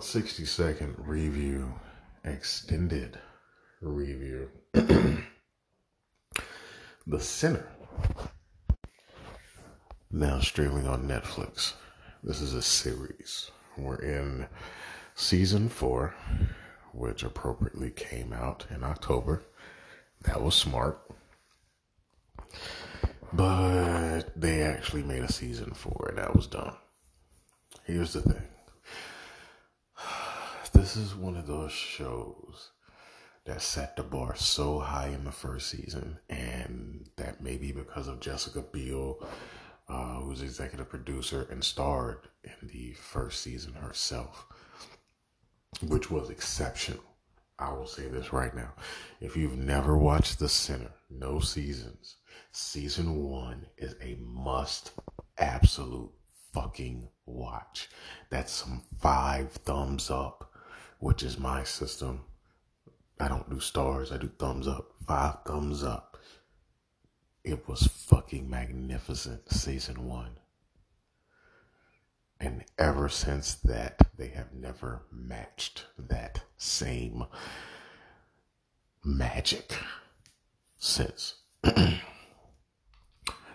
60 second review, extended review. the Sinner. Now streaming on Netflix. This is a series. We're in season four, which appropriately came out in October. That was smart. But they actually made a season four, and that was dumb. Here's the thing this is one of those shows that set the bar so high in the first season, and that maybe because of Jessica Biel, uh, who's executive producer and starred in the first season herself, which was exceptional. I will say this right now. If you've never watched The Sinner, no seasons, season one is a must absolute fucking watch. That's some five thumbs up, which is my system. I don't do stars, I do thumbs up. Five thumbs up. It was fucking magnificent, season one. And ever since that, they have never matched that same magic since.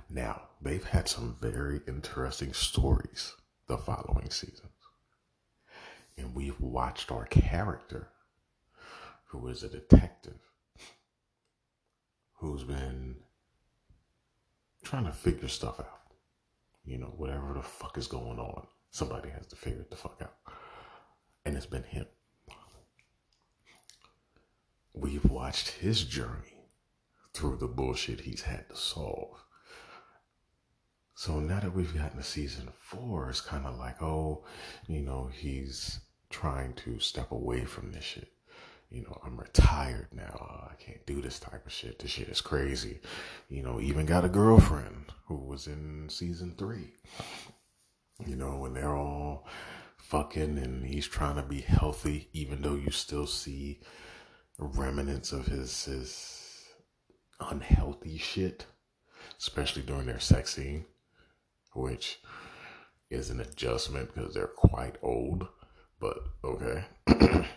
now, they've had some very interesting stories the following seasons. And we've watched our character, who is a detective, who's been trying to figure stuff out. You know, whatever the fuck is going on, somebody has to figure it the fuck out. And it's been him. We've watched his journey through the bullshit he's had to solve. So now that we've gotten to season four, it's kind of like, oh, you know, he's trying to step away from this shit you know, I'm retired now. I can't do this type of shit. This shit is crazy. You know, even got a girlfriend who was in season three. You know, when they're all fucking and he's trying to be healthy, even though you still see remnants of his his unhealthy shit, especially during their sex scene, which is an adjustment because they're quite old. But okay.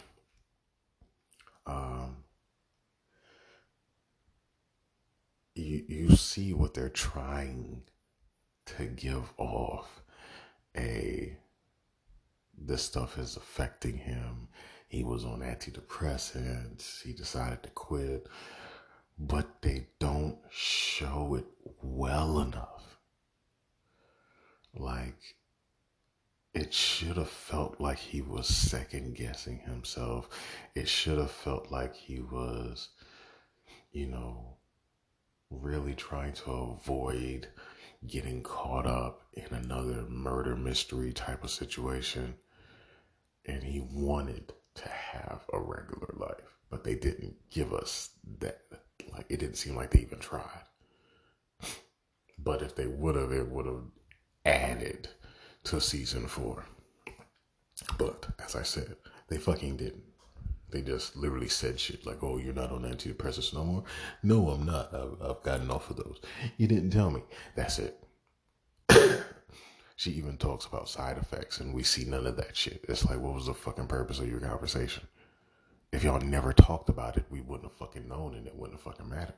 um, you you see what they're trying to give off a this stuff is affecting him he was on antidepressants he decided to quit but they don't show it well enough like it should have felt like he was second guessing himself. It should have felt like he was, you know, really trying to avoid getting caught up in another murder mystery type of situation. And he wanted to have a regular life, but they didn't give us that. Like, it didn't seem like they even tried. But if they would have, it would have added to season four. But as I said, they fucking didn't. They just literally said shit like, "Oh, you're not on antidepressants no more." No, I'm not. I've, I've gotten off of those. You didn't tell me. That's it. she even talks about side effects, and we see none of that shit. It's like, what was the fucking purpose of your conversation? If y'all never talked about it, we wouldn't have fucking known, and it wouldn't have fucking mattered.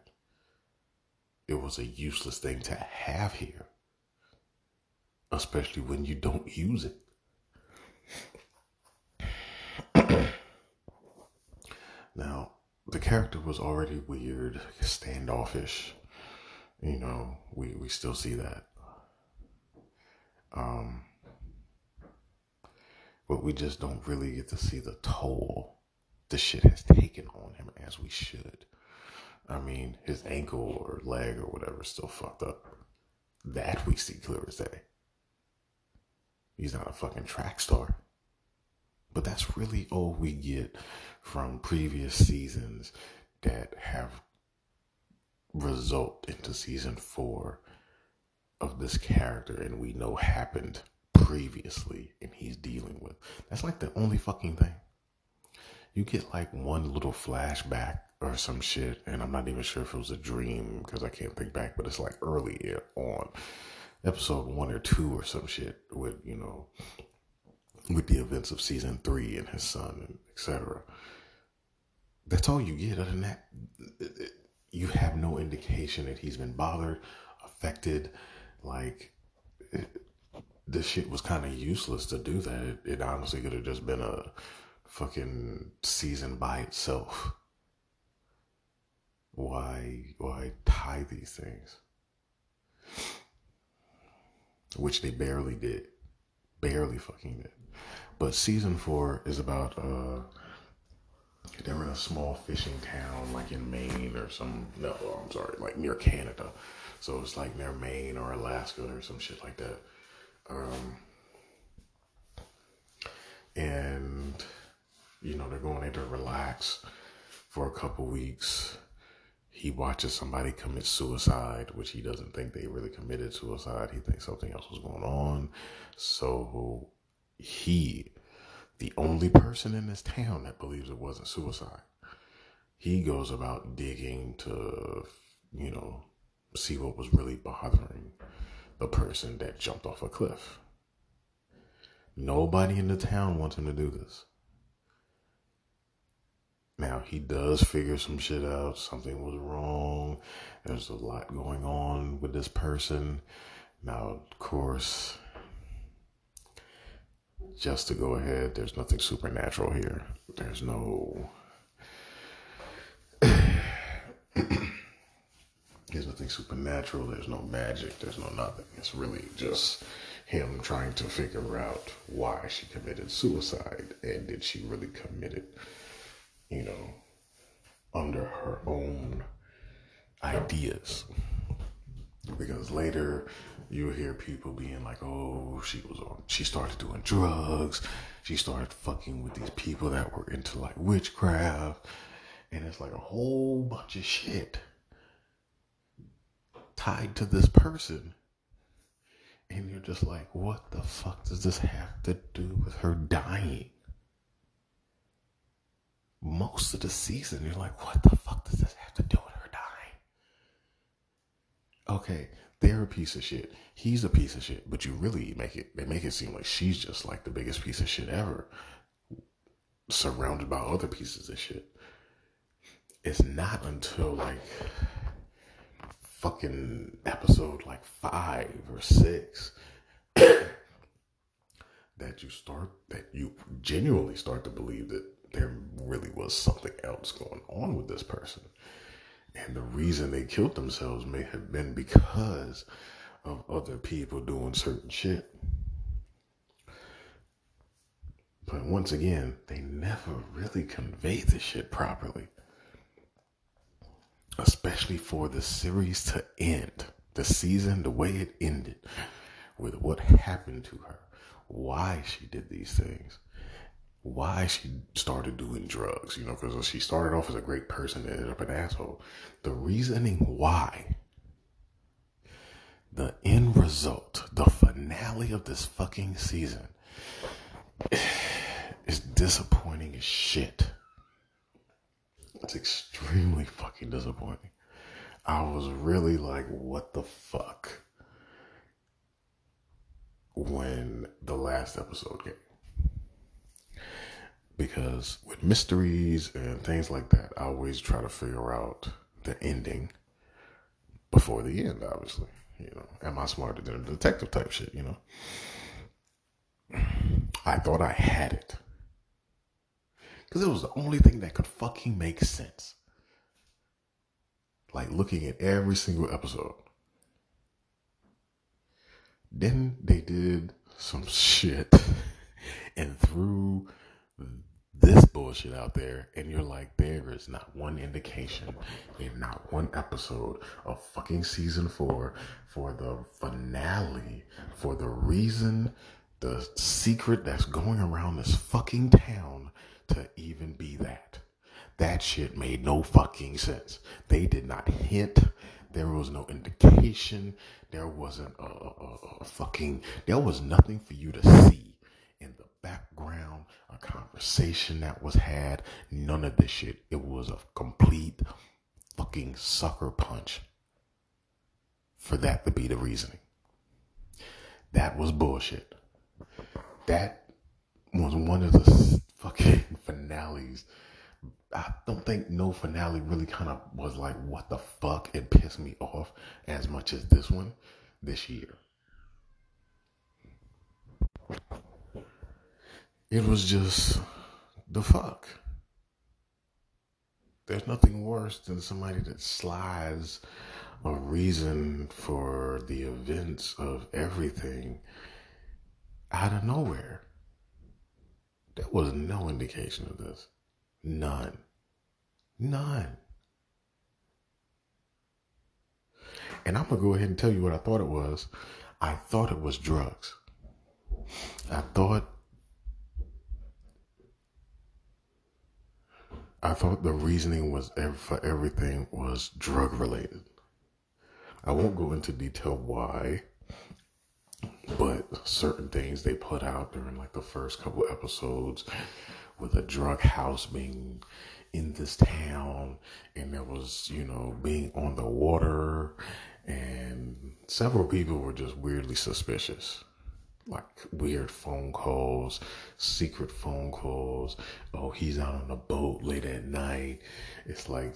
It was a useless thing to have here especially when you don't use it. now, the character was already weird, standoffish. You know, we, we still see that. Um, but we just don't really get to see the toll the shit has taken on him as we should. I mean, his ankle or leg or whatever is still fucked up. That we see clear as day. He's not a fucking track star. But that's really all we get from previous seasons that have result into season four of this character and we know happened previously and he's dealing with. That's like the only fucking thing. You get like one little flashback or some shit, and I'm not even sure if it was a dream because I can't think back, but it's like early on episode one or two or some shit with, you know, with the events of season three and his son, and etc. That's all you get. Other than that, you have no indication that he's been bothered, affected. Like, this shit was kind of useless to do that. It, it honestly could have just been a fucking season by itself. Why, why tie these things? Which they barely did. Barely fucking did. But season four is about, uh, they were in a small fishing town, like in Maine or some, no, I'm sorry, like near Canada. So it's like near Maine or Alaska or some shit like that. Um, and, you know, they're going there to relax for a couple weeks. He watches somebody commit suicide, which he doesn't think they really committed suicide. He thinks something else was going on. So he, the only person in this town that believes it wasn't suicide, he goes about digging to, you know, see what was really bothering the person that jumped off a cliff. Nobody in the town wants him to do this. Now, he does figure some shit out. Something was wrong. There's a lot going on with this person. Now, of course, just to go ahead, there's nothing supernatural here. There's no. There's nothing supernatural. There's no magic. There's no nothing. It's really just him trying to figure out why she committed suicide and did she really commit it, you know, under her own ideas. Because later you'll hear people being like, oh, she was on, she started doing drugs. She started fucking with these people that were into like witchcraft. And it's like a whole bunch of shit tied to this person. And you're just like, what the fuck does this have to do with her dying? Most of the season, you're like, what the fuck does this have to do with her dying? Okay, they're a piece of shit. He's a piece of shit, but you really make it, they make it seem like she's just like the biggest piece of shit ever, surrounded by other pieces of shit. It's not until like fucking episode like five or six that you start that you genuinely start to believe that there really was something else going on with this person. And the reason they killed themselves may have been because of other people doing certain shit. But once again, they never really convey the shit properly especially for the series to end, the season, the way it ended, with what happened to her, why she did these things, why she started doing drugs, you know, because she started off as a great person and ended up an asshole. The reasoning why, the end result, the finale of this fucking season is disappointing as shit. It's extremely fucking disappointing. I was really like, what the fuck? When the last episode came. Because with mysteries and things like that, I always try to figure out the ending before the end, obviously. You know, am I smarter than a detective type shit, you know? I thought I had it because it was the only thing that could fucking make sense. Like looking at every single episode. Then they did some shit and threw this bullshit out there, and you're like, there is not one indication in not one episode of fucking season four for the finale, for the reason, the secret that's going around this fucking town to even be that. That shit made no fucking sense. They did not hint. There was no indication. There wasn't a, a, a fucking, there was nothing for you to see in the background, a conversation that was had. None of this shit. It was a complete fucking sucker punch for that to be the reasoning. That was bullshit. That was one of the fucking finales. I don't think no finale really kind of was like, what the fuck? It pissed me off as much as this one this year. It was just the fuck. There's nothing worse than somebody that slides a reason for the events of everything out of nowhere. There was no indication of this. None. None. And I'm going to go ahead and tell you what I thought it was. I thought it was drugs. I thought thought the reasoning was for everything was drug related. I won't go into detail why, but certain things they put out during like the first couple episodes with a drug house being in this town and there was, you know, being on the water and several people were just weirdly suspicious like weird phone calls, secret phone calls. Oh, he's out on a boat late at night. It's like,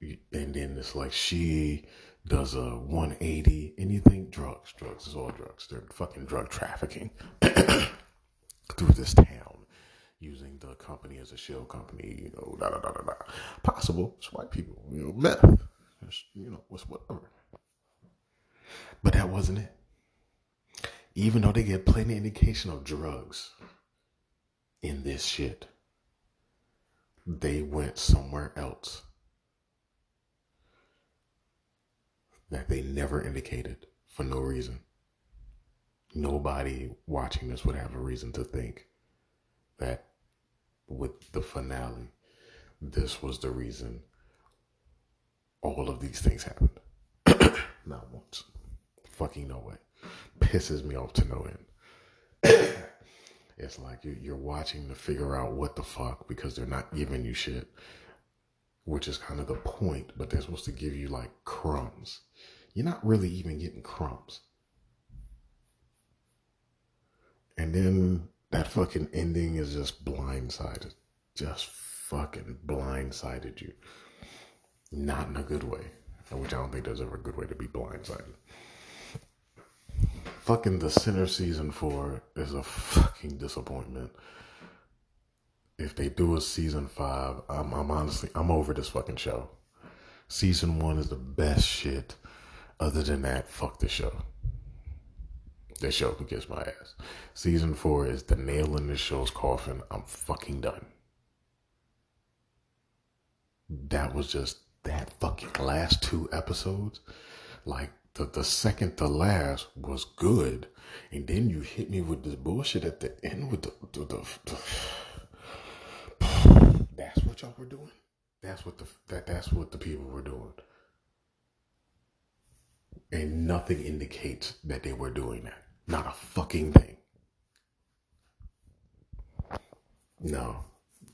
and then it's like she does a 180. Anything drugs, drugs is all drugs. They're fucking drug trafficking through this town using the company as a shell company. You know, da da da da da. Possible. It's white people. You know, meth. It's, you know, what's whatever. But that wasn't it even though they get plenty indication of drugs in this shit, they went somewhere else that they never indicated for no reason. Nobody watching this would have a reason to think that with the finale, this was the reason all of these things happened. Not once. Fucking no way pisses me off to no end. it's like you're watching to figure out what the fuck because they're not giving you shit, which is kind of the point, but they're supposed to give you like crumbs. You're not really even getting crumbs. And then that fucking ending is just blindsided. Just fucking blindsided you. Not in a good way. Which I don't think there's ever a good way to be blindsided fucking The Sinner season four is a fucking disappointment. If they do a season five, I'm, I'm honestly, I'm over this fucking show. Season one is the best shit. Other than that, fuck the show. This show can kiss my ass. Season four is the nail in this show's coffin. I'm fucking done. That was just that fucking last two episodes. Like, the, the second to last was good. And then you hit me with this bullshit at the end with the, the, the, the that's what y'all were doing. That's what the that that's what the people were doing. And nothing indicates that they were doing that. Not a fucking thing. No,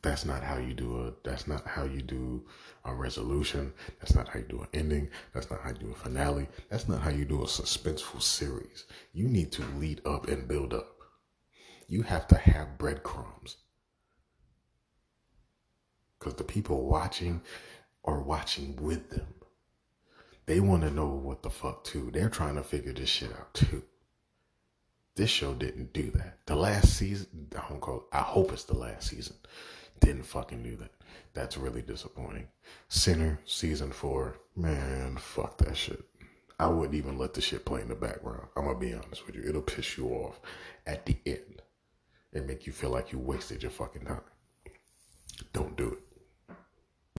that's not how you do a. That's not how you do a resolution. That's not how you do an ending. That's not how you do a finale. That's not how you do a suspenseful series. You need to lead up and build up. You have to have breadcrumbs. Because the people watching are watching with them. They want to know what the fuck too. They're trying to figure this shit out too. This show didn't do that. The last season, I don't call. I hope it's the last season didn't fucking do that. That's really disappointing. Sinner season four, man, fuck that shit. I wouldn't even let the shit play in the background. I'm gonna be honest with you. It'll piss you off at the end and make you feel like you wasted your fucking time. Don't do it.